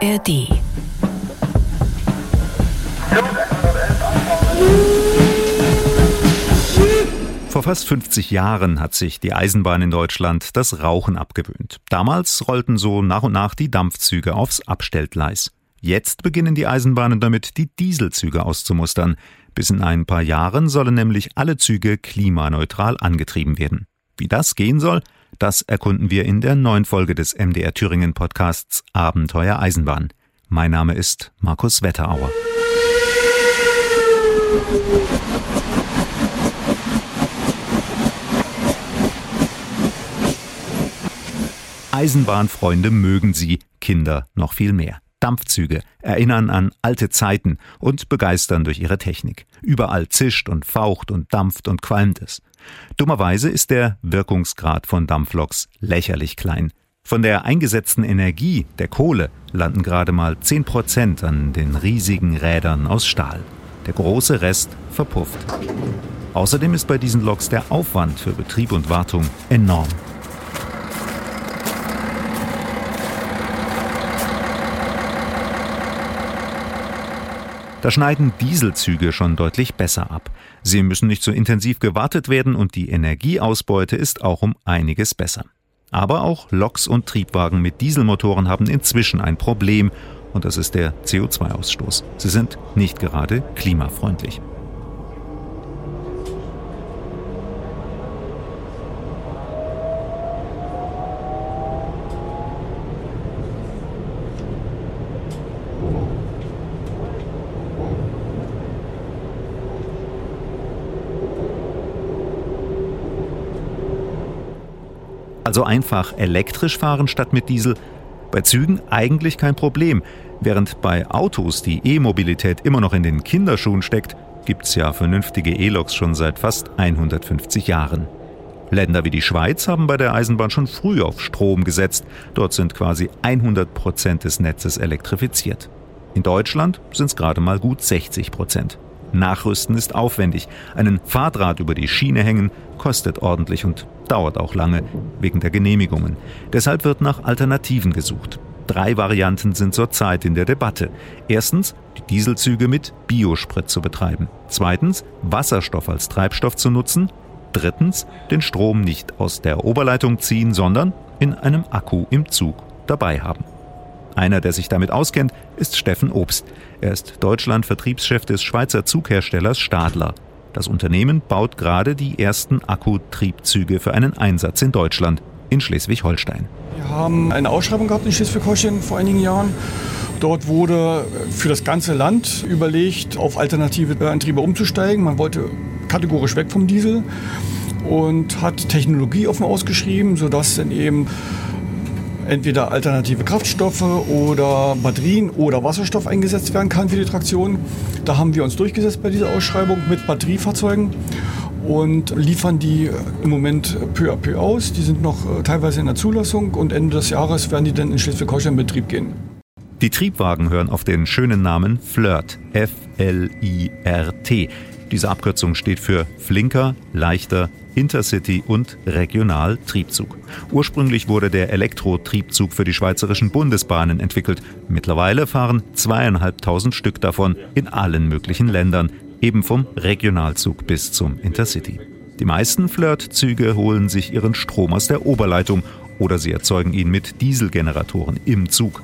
ARD. Vor fast 50 Jahren hat sich die Eisenbahn in Deutschland das Rauchen abgewöhnt. Damals rollten so nach und nach die Dampfzüge aufs Abstellgleis. Jetzt beginnen die Eisenbahnen damit, die Dieselzüge auszumustern. Bis in ein paar Jahren sollen nämlich alle Züge klimaneutral angetrieben werden. Wie das gehen soll, das erkunden wir in der neuen Folge des MDR Thüringen Podcasts Abenteuer Eisenbahn. Mein Name ist Markus Wetterauer. Eisenbahnfreunde mögen sie, Kinder noch viel mehr. Dampfzüge erinnern an alte Zeiten und begeistern durch ihre Technik. Überall zischt und faucht und dampft und qualmt es. Dummerweise ist der Wirkungsgrad von Dampfloks lächerlich klein. Von der eingesetzten Energie, der Kohle, landen gerade mal 10 Prozent an den riesigen Rädern aus Stahl. Der große Rest verpufft. Außerdem ist bei diesen Loks der Aufwand für Betrieb und Wartung enorm. Da schneiden Dieselzüge schon deutlich besser ab. Sie müssen nicht so intensiv gewartet werden und die Energieausbeute ist auch um einiges besser. Aber auch Loks und Triebwagen mit Dieselmotoren haben inzwischen ein Problem und das ist der CO2-Ausstoß. Sie sind nicht gerade klimafreundlich. Also einfach elektrisch fahren statt mit Diesel. Bei Zügen eigentlich kein Problem. Während bei Autos die E-Mobilität immer noch in den Kinderschuhen steckt, gibt es ja vernünftige E-Loks schon seit fast 150 Jahren. Länder wie die Schweiz haben bei der Eisenbahn schon früh auf Strom gesetzt. Dort sind quasi 100 Prozent des Netzes elektrifiziert. In Deutschland sind es gerade mal gut 60 Prozent. Nachrüsten ist aufwendig. Einen Fahrdraht über die Schiene hängen kostet ordentlich und dauert auch lange wegen der Genehmigungen. Deshalb wird nach Alternativen gesucht. Drei Varianten sind zurzeit in der Debatte. Erstens, die Dieselzüge mit Biosprit zu betreiben. Zweitens, Wasserstoff als Treibstoff zu nutzen. Drittens, den Strom nicht aus der Oberleitung ziehen, sondern in einem Akku im Zug dabei haben. Einer, der sich damit auskennt, ist Steffen Obst. Er ist Deutschland-Vertriebschef des Schweizer Zugherstellers Stadler. Das Unternehmen baut gerade die ersten Akkutriebzüge für einen Einsatz in Deutschland, in Schleswig-Holstein. Wir haben eine Ausschreibung gehabt in Schleswig-Holstein vor einigen Jahren. Dort wurde für das ganze Land überlegt, auf alternative Antriebe umzusteigen. Man wollte kategorisch weg vom Diesel und hat Technologie offen ausgeschrieben, sodass dann eben entweder alternative Kraftstoffe oder Batterien oder Wasserstoff eingesetzt werden kann für die Traktion. Da haben wir uns durchgesetzt bei dieser Ausschreibung mit Batteriefahrzeugen und liefern die im Moment peu à peu aus. Die sind noch äh, teilweise in der Zulassung und Ende des Jahres werden die dann in Schleswig-Holstein in Betrieb gehen. Die Triebwagen hören auf den schönen Namen Flirt, F-L-I-R-T. Diese Abkürzung steht für flinker, leichter, Intercity und Regionaltriebzug. Ursprünglich wurde der Elektrotriebzug für die schweizerischen Bundesbahnen entwickelt. Mittlerweile fahren zweieinhalbtausend Stück davon in allen möglichen Ländern, eben vom Regionalzug bis zum Intercity. Die meisten Flirt-Züge holen sich ihren Strom aus der Oberleitung oder sie erzeugen ihn mit Dieselgeneratoren im Zug.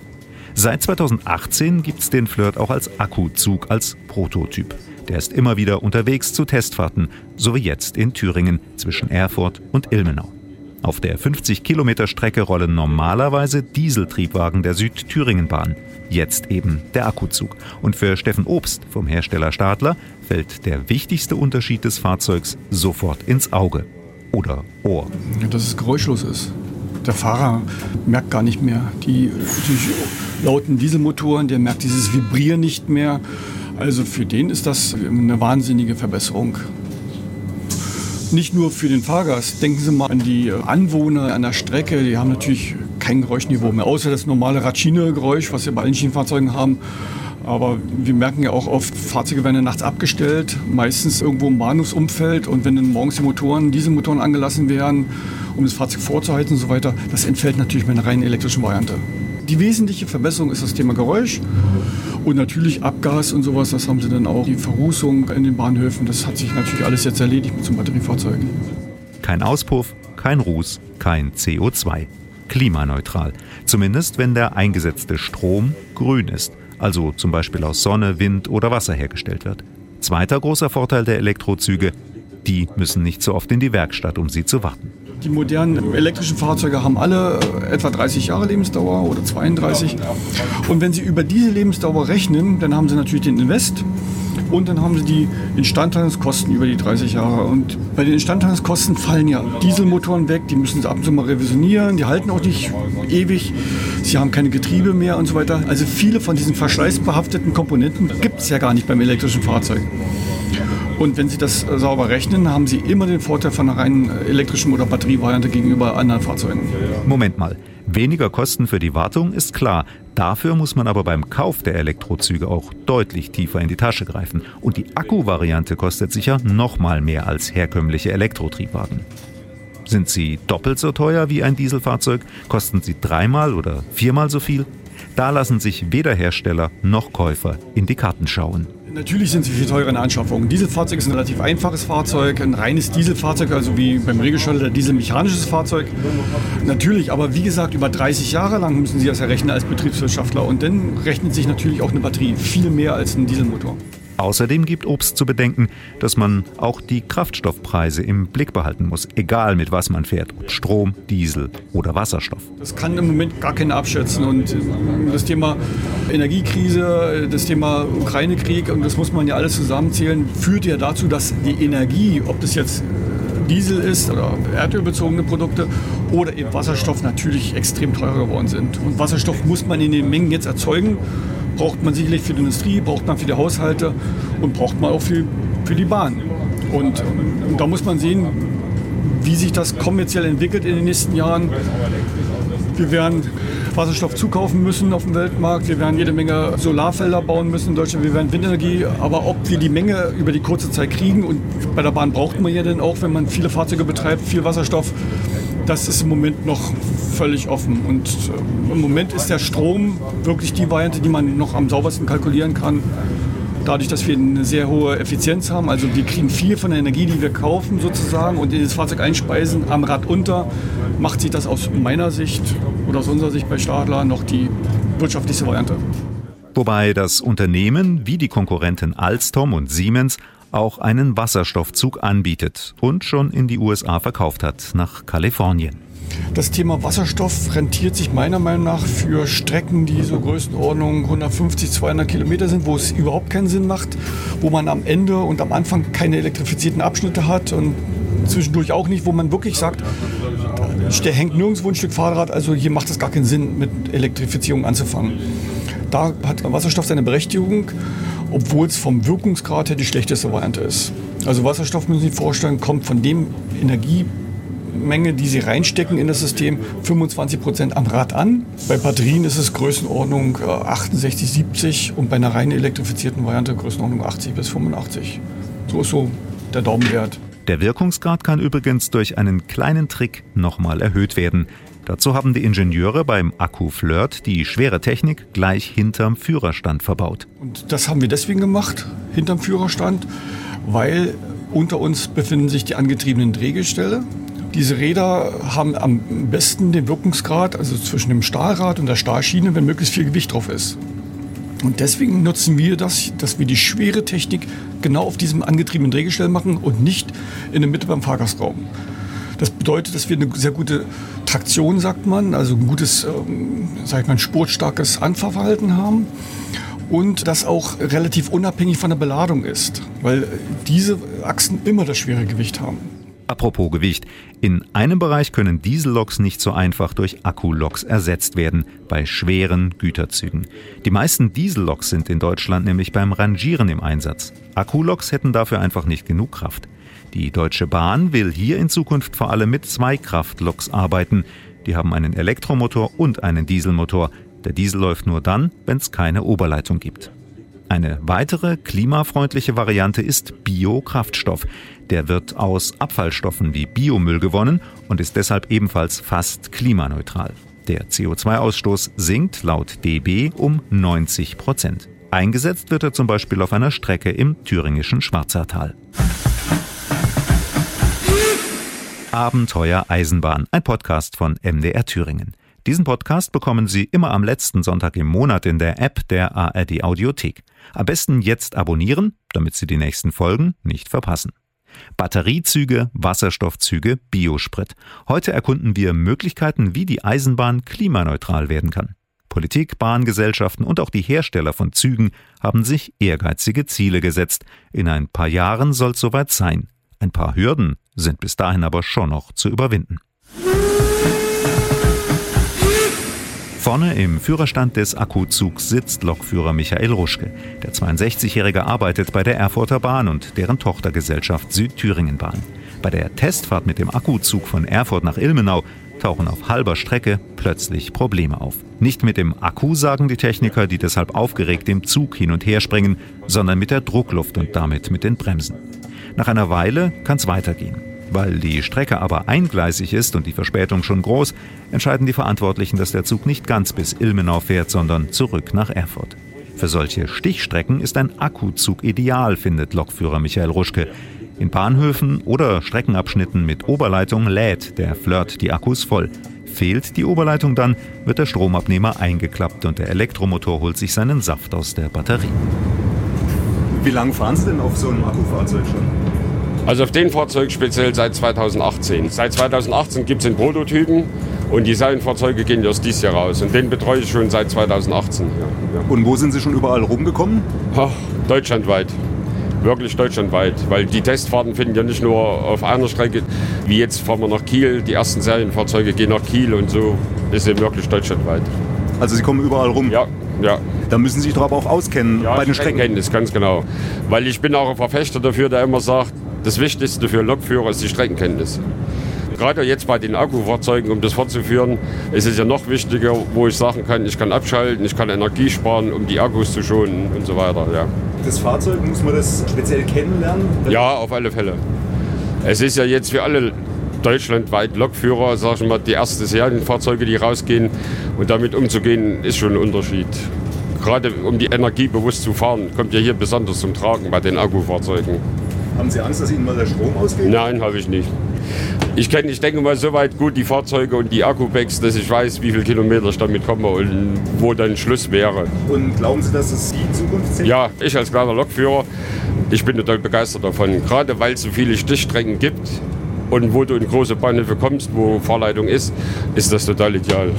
Seit 2018 gibt es den Flirt auch als Akkuzug, als Prototyp. Der ist immer wieder unterwegs zu Testfahrten, so wie jetzt in Thüringen zwischen Erfurt und Ilmenau. Auf der 50 Kilometer Strecke rollen normalerweise Dieseltriebwagen der Südthüringenbahn. Jetzt eben der Akkuzug. Und für Steffen Obst vom Hersteller Stadler fällt der wichtigste Unterschied des Fahrzeugs sofort ins Auge. Oder Ohr. Dass es geräuschlos ist. Der Fahrer merkt gar nicht mehr die, die lauten Dieselmotoren, der merkt dieses Vibrieren nicht mehr. Also für den ist das eine wahnsinnige Verbesserung. Nicht nur für den Fahrgast. Denken Sie mal an die Anwohner an der Strecke. Die haben natürlich kein Geräuschniveau mehr, außer das normale Ratschine-Geräusch, was wir bei allen Schienenfahrzeugen haben. Aber wir merken ja auch oft, Fahrzeuge werden nachts abgestellt, meistens irgendwo im Bahnhofsumfeld. Und wenn dann morgens die Motoren, diese Motoren angelassen werden, um das Fahrzeug vorzuheizen und so weiter, das entfällt natürlich mit einer rein elektrischen Variante. Die wesentliche Verbesserung ist das Thema Geräusch und natürlich Abgas und sowas. Das haben sie dann auch. Die Verrußung in den Bahnhöfen, das hat sich natürlich alles jetzt erledigt mit so einem Batteriefahrzeug. Kein Auspuff, kein Ruß, kein CO2. Klimaneutral. Zumindest wenn der eingesetzte Strom grün ist, also zum Beispiel aus Sonne, Wind oder Wasser hergestellt wird. Zweiter großer Vorteil der Elektrozüge, die müssen nicht so oft in die Werkstatt, um sie zu warten. Die modernen elektrischen Fahrzeuge haben alle etwa 30 Jahre Lebensdauer oder 32. Und wenn Sie über diese Lebensdauer rechnen, dann haben Sie natürlich den Invest und dann haben Sie die Instandhaltungskosten über die 30 Jahre. Und bei den Instandhaltungskosten fallen ja Dieselmotoren weg, die müssen Sie ab und zu mal revisionieren, die halten auch nicht ewig. Sie haben keine Getriebe mehr und so weiter. Also viele von diesen verschleißbehafteten Komponenten gibt es ja gar nicht beim elektrischen Fahrzeug. Und wenn Sie das äh, sauber rechnen, haben Sie immer den Vorteil von einer reinen äh, elektrischen oder Batterievariante gegenüber anderen Fahrzeugen. Moment mal. Weniger Kosten für die Wartung ist klar. Dafür muss man aber beim Kauf der Elektrozüge auch deutlich tiefer in die Tasche greifen. Und die Akkuvariante kostet sicher noch mal mehr als herkömmliche Elektrotriebwagen. Sind sie doppelt so teuer wie ein Dieselfahrzeug? Kosten sie dreimal oder viermal so viel? Da lassen sich weder Hersteller noch Käufer in die Karten schauen. Natürlich sind sie viel teurer in Anschaffung. Dieselfahrzeug ist ein relativ einfaches Fahrzeug, ein reines Dieselfahrzeug, also wie beim Regelschalter dieselmechanisches Fahrzeug. Natürlich, aber wie gesagt, über 30 Jahre lang müssen Sie das errechnen als Betriebswirtschaftler. Und dann rechnet sich natürlich auch eine Batterie viel mehr als ein Dieselmotor. Außerdem gibt Obst zu bedenken, dass man auch die Kraftstoffpreise im Blick behalten muss, egal mit was man fährt, ob Strom, Diesel oder Wasserstoff. Das kann im Moment gar keiner abschätzen und das Thema Energiekrise, das Thema Ukraine-Krieg und das muss man ja alles zusammenzählen, führt ja dazu, dass die Energie, ob das jetzt Diesel ist oder erdölbezogene Produkte oder eben Wasserstoff natürlich extrem teurer geworden sind. Und Wasserstoff muss man in den Mengen jetzt erzeugen braucht man sicherlich für die Industrie, braucht man für die Haushalte und braucht man auch für, für die Bahn. Und, da muss man sehen, wie sich das kommerziell entwickelt in den nächsten Jahren. Wir werden Wasserstoff zukaufen müssen auf dem Weltmarkt. Wir werden jede Menge Solarfelder bauen müssen in Deutschland. Wir werden Windenergie. Aber ob wir die Menge über die kurze Zeit kriegen und bei der Bahn braucht man ja dann auch, wenn man viele Fahrzeuge betreibt, viel Wasserstoff, das ist im Moment noch völlig offen. Und äh, im Moment ist der Strom wirklich die Variante, die man noch am saubersten kalkulieren kann. Dadurch, dass wir eine sehr hohe Effizienz haben, also wir kriegen viel von der Energie, die wir kaufen sozusagen und in das Fahrzeug einspeisen, am Rad unter, macht sich das aus meiner Sicht oder aus unserer Sicht bei Stadler noch die wirtschaftlichste Variante. Wobei das Unternehmen wie die Konkurrenten Alstom und Siemens auch einen Wasserstoffzug anbietet und schon in die USA verkauft hat, nach Kalifornien. Das Thema Wasserstoff rentiert sich meiner Meinung nach für Strecken, die so Größenordnung 150, 200 Kilometer sind, wo es überhaupt keinen Sinn macht, wo man am Ende und am Anfang keine elektrifizierten Abschnitte hat und zwischendurch auch nicht, wo man wirklich sagt, der hängt nirgendwo ein Stück Fahrrad, also hier macht es gar keinen Sinn, mit Elektrifizierung anzufangen. Da hat Wasserstoff seine Berechtigung obwohl es vom Wirkungsgrad her die schlechteste Variante ist. Also Wasserstoff müssen Sie sich vorstellen, kommt von dem Energiemenge, die Sie reinstecken in das System, 25 Prozent am Rad an. Bei Batterien ist es Größenordnung 68, äh, 70 und bei einer rein elektrifizierten Variante Größenordnung 80 bis 85. So ist so der Daumenwert. Der Wirkungsgrad kann übrigens durch einen kleinen Trick nochmal erhöht werden. Dazu haben die Ingenieure beim Akku Flirt die schwere Technik gleich hinterm Führerstand verbaut. Und das haben wir deswegen gemacht, hinterm Führerstand, weil unter uns befinden sich die angetriebenen Drehgestelle. Diese Räder haben am besten den Wirkungsgrad, also zwischen dem Stahlrad und der Stahlschiene, wenn möglichst viel Gewicht drauf ist. Und deswegen nutzen wir das, dass wir die schwere Technik genau auf diesem angetriebenen Drehgestell machen und nicht in der Mitte beim Fahrgastraum. Das bedeutet, dass wir eine sehr gute Traktion, sagt man, also ein gutes, ähm, sag ich mal, sportstarkes Anfahrverhalten haben und das auch relativ unabhängig von der Beladung ist, weil diese Achsen immer das schwere Gewicht haben. Apropos Gewicht. In einem Bereich können Dieselloks nicht so einfach durch Akkuloks ersetzt werden, bei schweren Güterzügen. Die meisten Dieselloks sind in Deutschland nämlich beim Rangieren im Einsatz. Akkuloks hätten dafür einfach nicht genug Kraft. Die Deutsche Bahn will hier in Zukunft vor allem mit Zweikraftloks arbeiten. Die haben einen Elektromotor und einen Dieselmotor. Der Diesel läuft nur dann, wenn es keine Oberleitung gibt. Eine weitere klimafreundliche Variante ist Biokraftstoff. Der wird aus Abfallstoffen wie Biomüll gewonnen und ist deshalb ebenfalls fast klimaneutral. Der CO2-Ausstoß sinkt laut DB um 90 Prozent. Eingesetzt wird er zum Beispiel auf einer Strecke im thüringischen Schwarzertal. Abenteuer Eisenbahn, ein Podcast von MDR Thüringen. Diesen Podcast bekommen Sie immer am letzten Sonntag im Monat in der App der ARD Audiothek. Am besten jetzt abonnieren, damit Sie die nächsten Folgen nicht verpassen. Batteriezüge, Wasserstoffzüge, Biosprit. Heute erkunden wir Möglichkeiten, wie die Eisenbahn klimaneutral werden kann. Politik, Bahngesellschaften und auch die Hersteller von Zügen haben sich ehrgeizige Ziele gesetzt. In ein paar Jahren soll es soweit sein. Ein paar Hürden sind bis dahin aber schon noch zu überwinden. Vorne im Führerstand des Akkuzugs sitzt Lokführer Michael Ruschke. Der 62-Jährige arbeitet bei der Erfurter Bahn und deren Tochtergesellschaft Südthüringenbahn. Bei der Testfahrt mit dem Akkuzug von Erfurt nach Ilmenau tauchen auf halber Strecke plötzlich Probleme auf. Nicht mit dem Akku, sagen die Techniker, die deshalb aufgeregt im Zug hin und her springen, sondern mit der Druckluft und damit mit den Bremsen. Nach einer Weile kann es weitergehen. Weil die Strecke aber eingleisig ist und die Verspätung schon groß, entscheiden die Verantwortlichen, dass der Zug nicht ganz bis Ilmenau fährt, sondern zurück nach Erfurt. Für solche Stichstrecken ist ein Akkuzug ideal, findet Lokführer Michael Ruschke. In Bahnhöfen oder Streckenabschnitten mit Oberleitung lädt der Flirt die Akkus voll. Fehlt die Oberleitung dann, wird der Stromabnehmer eingeklappt und der Elektromotor holt sich seinen Saft aus der Batterie. Wie lange fahren Sie denn auf so einem Akkufahrzeug schon? Also auf den Fahrzeug speziell seit 2018. Seit 2018 gibt es den Prototypen und die Serienfahrzeuge gehen erst dieses Jahr raus. Und den betreue ich schon seit 2018. Ja, ja. Und wo sind Sie schon überall rumgekommen? Ach, deutschlandweit. Wirklich deutschlandweit. Weil die Testfahrten finden ja nicht nur auf einer Strecke. Wie jetzt fahren wir nach Kiel. Die ersten Serienfahrzeuge gehen nach Kiel und so ist eben wirklich deutschlandweit. Also Sie kommen überall rum? Ja, ja. Da müssen Sie sich doch aber auch auskennen ja, bei den Strecken. Kenntnis, ganz genau. Weil ich bin auch ein Verfechter dafür, der immer sagt, das Wichtigste für Lokführer ist die Streckenkenntnis. Gerade jetzt bei den Akkufahrzeugen, um das fortzuführen, ist es ja noch wichtiger, wo ich sagen kann, ich kann abschalten, ich kann Energie sparen, um die Akkus zu schonen und so weiter. Ja. Das Fahrzeug, muss man das speziell kennenlernen? Ja, auf alle Fälle. Es ist ja jetzt für alle deutschlandweit Lokführer, sag ich mal, die ersten Serienfahrzeuge, die rausgehen. Und damit umzugehen, ist schon ein Unterschied. Gerade um die Energie bewusst zu fahren, kommt ja hier besonders zum Tragen bei den Akkufahrzeugen. Haben Sie Angst, dass Ihnen mal der Strom ausgeht? Nein, habe ich nicht. Ich kenne, ich denke mal, soweit gut die Fahrzeuge und die Akkupacks, dass ich weiß, wie viele Kilometer ich damit komme und wo dann Schluss wäre. Und glauben Sie, dass es die Zukunft sind? Ja, ich als kleiner Lokführer, ich bin total begeistert davon. Gerade weil es so viele Stichstrecken gibt und wo du in große Bahnhöfe kommst, wo Fahrleitung ist, ist das total ideal.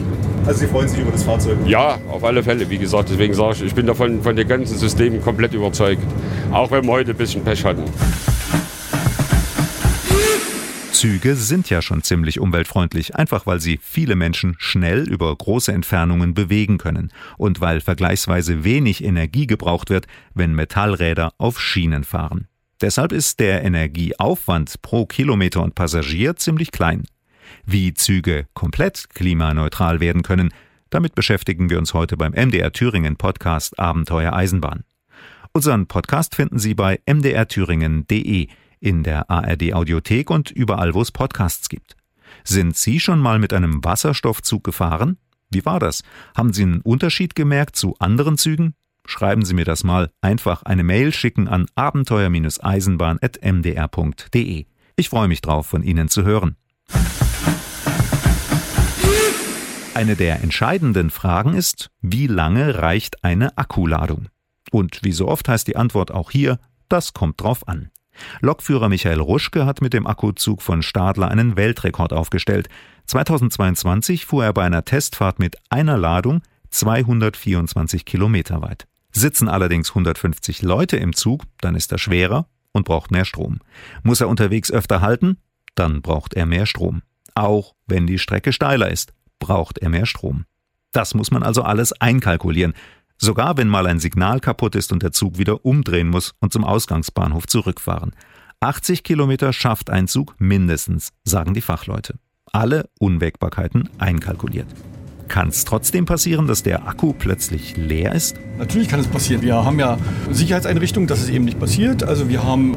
Also Sie freuen sich über das Fahrzeug? Ja, auf alle Fälle. Wie gesagt, deswegen sage ich, ich bin davon von den ganzen Systemen komplett überzeugt. Auch wenn wir heute ein bisschen Pech hatten. Züge sind ja schon ziemlich umweltfreundlich, einfach weil sie viele Menschen schnell über große Entfernungen bewegen können und weil vergleichsweise wenig Energie gebraucht wird, wenn Metallräder auf Schienen fahren. Deshalb ist der Energieaufwand pro Kilometer und Passagier ziemlich klein. Wie Züge komplett klimaneutral werden können, damit beschäftigen wir uns heute beim MDR Thüringen Podcast Abenteuer Eisenbahn. Unseren Podcast finden Sie bei mdrthüringen.de, in der ARD Audiothek und überall, wo es Podcasts gibt. Sind Sie schon mal mit einem Wasserstoffzug gefahren? Wie war das? Haben Sie einen Unterschied gemerkt zu anderen Zügen? Schreiben Sie mir das mal. Einfach eine Mail schicken an abenteuer-eisenbahn.mdr.de. Ich freue mich drauf, von Ihnen zu hören. Eine der entscheidenden Fragen ist, wie lange reicht eine Akkuladung? Und wie so oft heißt die Antwort auch hier, das kommt drauf an. Lokführer Michael Ruschke hat mit dem Akkuzug von Stadler einen Weltrekord aufgestellt. 2022 fuhr er bei einer Testfahrt mit einer Ladung 224 Kilometer weit. Sitzen allerdings 150 Leute im Zug, dann ist er schwerer und braucht mehr Strom. Muss er unterwegs öfter halten, dann braucht er mehr Strom. Auch wenn die Strecke steiler ist braucht er mehr Strom. Das muss man also alles einkalkulieren, sogar wenn mal ein Signal kaputt ist und der Zug wieder umdrehen muss und zum Ausgangsbahnhof zurückfahren. 80 Kilometer schafft ein Zug mindestens, sagen die Fachleute. Alle Unwägbarkeiten einkalkuliert. Kann es trotzdem passieren, dass der Akku plötzlich leer ist? Natürlich kann es passieren. Wir haben ja Sicherheitseinrichtungen, dass es eben nicht passiert. Also wir haben,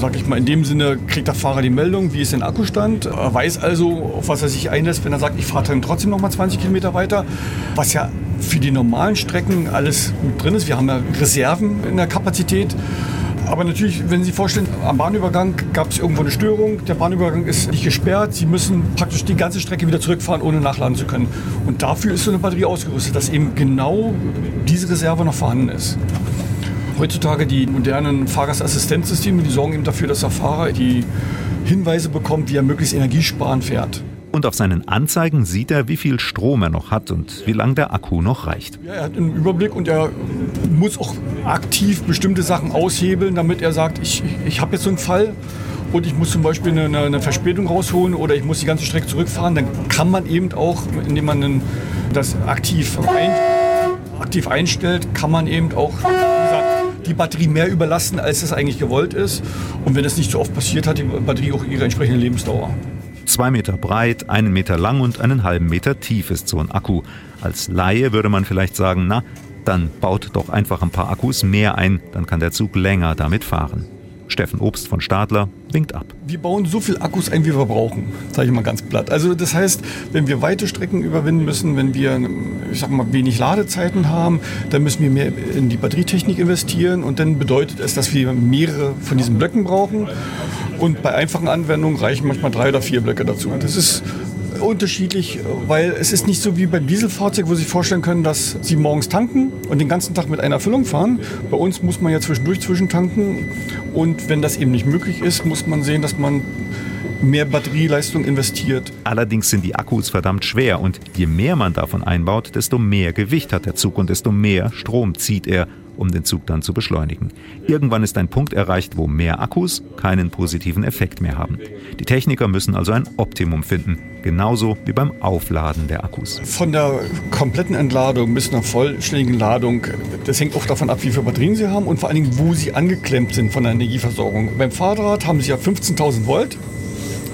sag ich mal, in dem Sinne kriegt der Fahrer die Meldung, wie ist der Akkustand. Er weiß also, auf was er sich einlässt, wenn er sagt, ich fahre dann trotzdem noch mal 20 Kilometer weiter. Was ja für die normalen Strecken alles mit drin ist. Wir haben ja Reserven in der Kapazität. Aber natürlich, wenn Sie sich vorstellen, am Bahnübergang gab es irgendwo eine Störung, der Bahnübergang ist nicht gesperrt, Sie müssen praktisch die ganze Strecke wieder zurückfahren, ohne nachladen zu können. Und dafür ist so eine Batterie ausgerüstet, dass eben genau diese Reserve noch vorhanden ist. Heutzutage die modernen Fahrgastassistenzsysteme, die sorgen eben dafür, dass der Fahrer die Hinweise bekommt, wie er möglichst energiesparend fährt. Und auf seinen Anzeigen sieht er, wie viel Strom er noch hat und wie lange der Akku noch reicht. Ja, er hat einen Überblick und er muss auch aktiv bestimmte Sachen aushebeln, damit er sagt, ich, ich habe jetzt so einen Fall und ich muss zum Beispiel eine, eine, Verspätung rausholen oder ich muss die ganze Strecke zurückfahren. Dann kann man eben auch, indem man das aktiv, ein, aktiv einstellt, kann man eben auch die Batterie mehr überlasten, als es eigentlich gewollt ist. Und wenn das nicht so oft passiert, hat die Batterie auch ihre entsprechende Lebensdauer. Zwei Meter breit, einen Meter lang und einen halben Meter tief ist so ein Akku. Als Laie würde man vielleicht sagen, na, dann baut doch einfach ein paar Akkus mehr ein, dann kann der Zug länger damit fahren. Steffen Obst von Stadler winkt ab. Wir bauen so viel Akkus ein, wie wir brauchen, sage ich mal ganz platt. Also das heißt, wenn wir weite Strecken überwinden müssen, wenn wir, ich sag mal, wenig Ladezeiten haben, dann müssen wir mehr in die Batterietechnik investieren und dann bedeutet es, dass wir mehrere von diesen Blöcken brauchen. Und bei einfachen Anwendungen reichen manchmal drei oder vier Blöcke dazu. Das ist unterschiedlich, weil es ist nicht so wie beim Dieselfahrzeug, wo Sie sich vorstellen können, dass Sie morgens tanken und den ganzen Tag mit einer Füllung fahren. Bei uns muss man ja zwischendurch zwischentanken und wenn das eben nicht möglich ist, muss man sehen, dass man mehr Batterieleistung investiert. Allerdings sind die Akkus verdammt schwer und je mehr man davon einbaut, desto mehr Gewicht hat der Zug und desto mehr Strom zieht er um den Zug dann zu beschleunigen. Irgendwann ist ein Punkt erreicht, wo mehr Akkus keinen positiven Effekt mehr haben. Die Techniker müssen also ein Optimum finden, genauso wie beim Aufladen der Akkus. Von der kompletten Entladung bis einer vollständigen Ladung, das hängt auch davon ab, wie viele Batterien Sie haben und vor allen Dingen, wo Sie angeklemmt sind von der Energieversorgung. Beim Fahrrad haben Sie ja 15.000 Volt.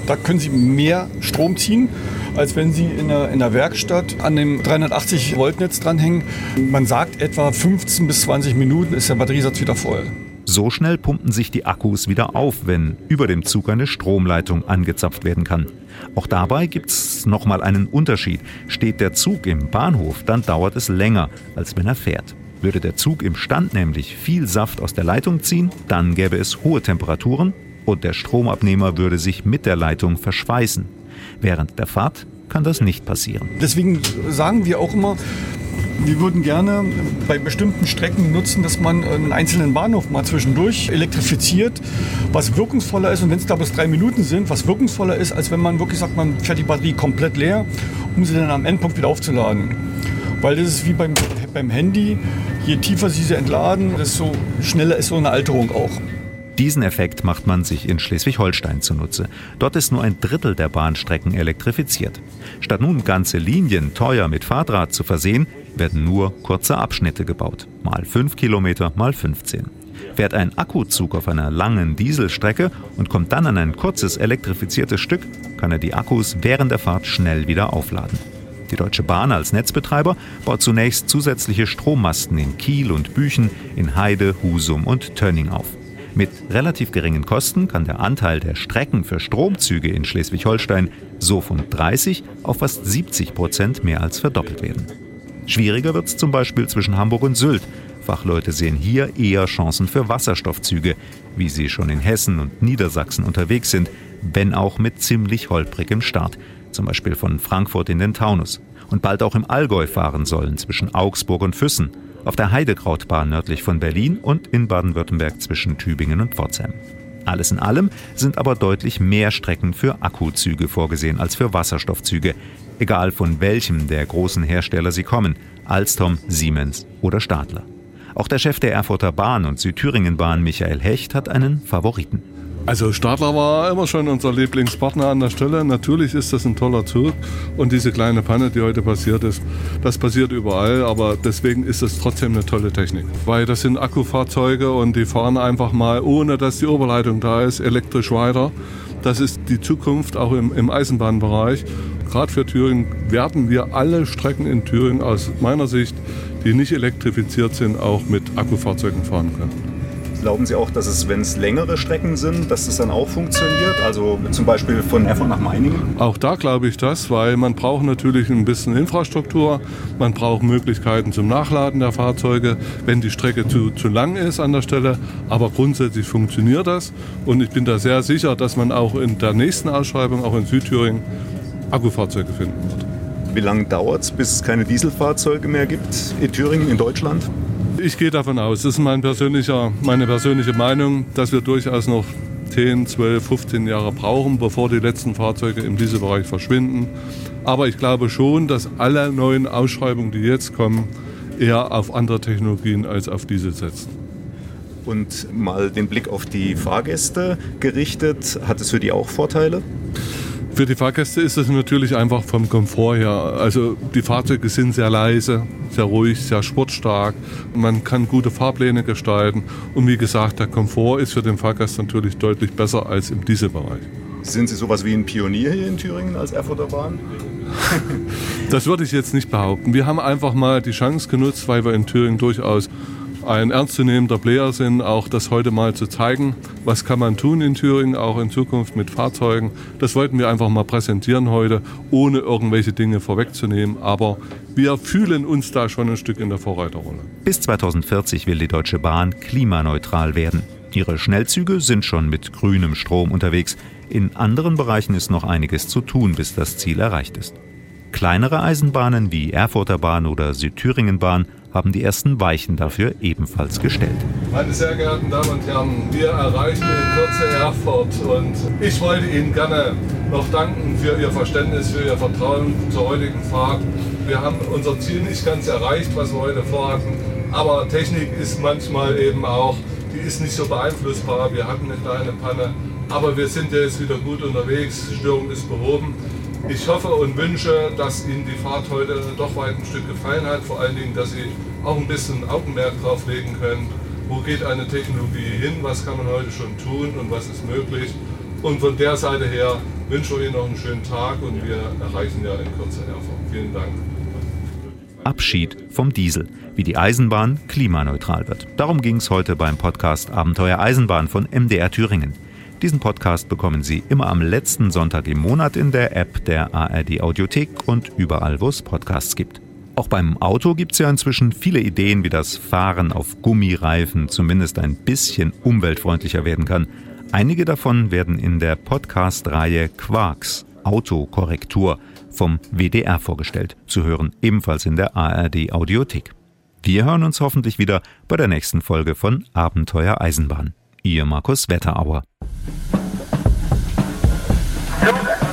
Da können Sie mehr Strom ziehen, als wenn Sie in der, in der Werkstatt an dem 380 Volt Netz dranhängen. Man sagt etwa 15 bis 20 Minuten ist der Batteriesatz wieder voll. So schnell pumpen sich die Akkus wieder auf, wenn über dem Zug eine Stromleitung angezapft werden kann. Auch dabei gibt es nochmal einen Unterschied. Steht der Zug im Bahnhof, dann dauert es länger, als wenn er fährt. Würde der Zug im Stand nämlich viel Saft aus der Leitung ziehen, dann gäbe es hohe Temperaturen und der Stromabnehmer würde sich mit der Leitung verschweißen. Während der Fahrt kann das nicht passieren. Deswegen sagen wir auch immer, wir würden gerne bei bestimmten Strecken nutzen, dass man einen einzelnen Bahnhof mal zwischendurch elektrifiziert, was wirkungsvoller ist und wenn es da bis drei Minuten sind, was wirkungsvoller ist, als wenn man wirklich sagt, man fährt die Batterie komplett leer, um sie dann am Endpunkt wieder aufzuladen. Weil das ist wie beim, beim Handy, je tiefer Sie sie entladen, desto schneller ist so eine Alterung auch. Diesen Effekt macht man sich in Schleswig-Holstein zunutze. Dort ist nur ein Drittel der Bahnstrecken elektrifiziert. Statt nun ganze Linien teuer mit Fahrdraht zu versehen, werden nur kurze Abschnitte gebaut. Mal 5 Kilometer, mal 15. Fährt ein Akkuzug auf einer langen Dieselstrecke und kommt dann an ein kurzes elektrifiziertes Stück, kann er die Akkus während der Fahrt schnell wieder aufladen. Die Deutsche Bahn als Netzbetreiber baut zunächst zusätzliche Strommasten in Kiel und Büchen, in Heide, Husum und Tönning auf. Mit relativ geringen Kosten kann der Anteil der Strecken für Stromzüge in Schleswig-Holstein so von 30 auf fast 70 Prozent mehr als verdoppelt werden. Schwieriger wird es zum Beispiel zwischen Hamburg und Sylt. Fachleute sehen hier eher Chancen für Wasserstoffzüge, wie sie schon in Hessen und Niedersachsen unterwegs sind, wenn auch mit ziemlich holprigem Start, zum Beispiel von Frankfurt in den Taunus. Und bald auch im Allgäu fahren sollen zwischen Augsburg und Füssen auf der Heidekrautbahn nördlich von Berlin und in Baden-Württemberg zwischen Tübingen und Pforzheim. Alles in allem sind aber deutlich mehr Strecken für Akkuzüge vorgesehen als für Wasserstoffzüge, egal von welchem der großen Hersteller sie kommen, Alstom, Siemens oder Stadler. Auch der Chef der Erfurter Bahn und Südthüringen-Bahn, Michael Hecht, hat einen Favoriten. Also Stadler war immer schon unser Lieblingspartner an der Stelle. Natürlich ist das ein toller Zug und diese kleine Panne, die heute passiert ist, das passiert überall, aber deswegen ist es trotzdem eine tolle Technik. Weil das sind Akkufahrzeuge und die fahren einfach mal, ohne dass die Oberleitung da ist, elektrisch weiter. Das ist die Zukunft auch im, im Eisenbahnbereich. Gerade für Thüringen werden wir alle Strecken in Thüringen aus meiner Sicht, die nicht elektrifiziert sind, auch mit Akkufahrzeugen fahren können. Glauben Sie auch, dass es, wenn es längere Strecken sind, dass es dann auch funktioniert? Also zum Beispiel von Erfurt nach Meiningen? Auch da glaube ich das, weil man braucht natürlich ein bisschen Infrastruktur, man braucht Möglichkeiten zum Nachladen der Fahrzeuge, wenn die Strecke zu, zu lang ist an der Stelle. Aber grundsätzlich funktioniert das und ich bin da sehr sicher, dass man auch in der nächsten Ausschreibung, auch in Südthüringen, Akkufahrzeuge finden wird. Wie lange dauert es, bis es keine Dieselfahrzeuge mehr gibt in Thüringen, in Deutschland? Ich gehe davon aus, das ist mein persönlicher, meine persönliche Meinung, dass wir durchaus noch 10, 12, 15 Jahre brauchen, bevor die letzten Fahrzeuge in diesem Bereich verschwinden. Aber ich glaube schon, dass alle neuen Ausschreibungen, die jetzt kommen, eher auf andere Technologien als auf diese setzen. Und mal den Blick auf die Fahrgäste gerichtet, hat es für die auch Vorteile? Für die Fahrgäste ist es natürlich einfach vom Komfort her. Also die Fahrzeuge sind sehr leise, sehr ruhig, sehr sportstark. Man kann gute Fahrpläne gestalten. Und wie gesagt, der Komfort ist für den Fahrgast natürlich deutlich besser als im Dieselbereich. Sind Sie sowas wie ein Pionier hier in Thüringen als Erfurter Bahn? das würde ich jetzt nicht behaupten. Wir haben einfach mal die Chance genutzt, weil wir in Thüringen durchaus ein ernstzunehmender Player sind, auch das heute mal zu zeigen. Was kann man tun in Thüringen, auch in Zukunft mit Fahrzeugen? Das wollten wir einfach mal präsentieren heute, ohne irgendwelche Dinge vorwegzunehmen. Aber wir fühlen uns da schon ein Stück in der Vorreiterrolle. Bis 2040 will die Deutsche Bahn klimaneutral werden. Ihre Schnellzüge sind schon mit grünem Strom unterwegs. In anderen Bereichen ist noch einiges zu tun, bis das Ziel erreicht ist. Kleinere Eisenbahnen wie Erfurter Bahn oder Südthüringen-Bahn haben die ersten Weichen dafür ebenfalls gestellt. Meine sehr geehrten Damen und Herren, wir erreichen in Kürze Erfurt und ich wollte Ihnen gerne noch danken für Ihr Verständnis, für Ihr Vertrauen zur heutigen Fahrt. Wir haben unser Ziel nicht ganz erreicht, was wir heute vorhatten, aber Technik ist manchmal eben auch, die ist nicht so beeinflussbar. Wir hatten eine kleine Panne, aber wir sind jetzt wieder gut unterwegs, Störung ist behoben. Ich hoffe und wünsche, dass Ihnen die Fahrt heute doch weit ein Stück gefallen hat. Vor allen Dingen, dass Sie auch ein bisschen Augenmerk drauf legen können, wo geht eine Technologie hin, was kann man heute schon tun und was ist möglich. Und von der Seite her wünsche ich Ihnen noch einen schönen Tag und wir erreichen ja in Kürze Erfurt. Vielen Dank. Abschied vom Diesel, wie die Eisenbahn klimaneutral wird. Darum ging es heute beim Podcast Abenteuer Eisenbahn von MDR Thüringen. Diesen Podcast bekommen Sie immer am letzten Sonntag im Monat in der App der ARD Audiothek und überall, wo es Podcasts gibt. Auch beim Auto gibt es ja inzwischen viele Ideen, wie das Fahren auf Gummireifen zumindest ein bisschen umweltfreundlicher werden kann. Einige davon werden in der Podcast-Reihe Quarks Autokorrektur vom WDR vorgestellt, zu hören ebenfalls in der ARD Audiothek. Wir hören uns hoffentlich wieder bei der nächsten Folge von Abenteuer Eisenbahn. Ihr Markus Wetterauer. Então,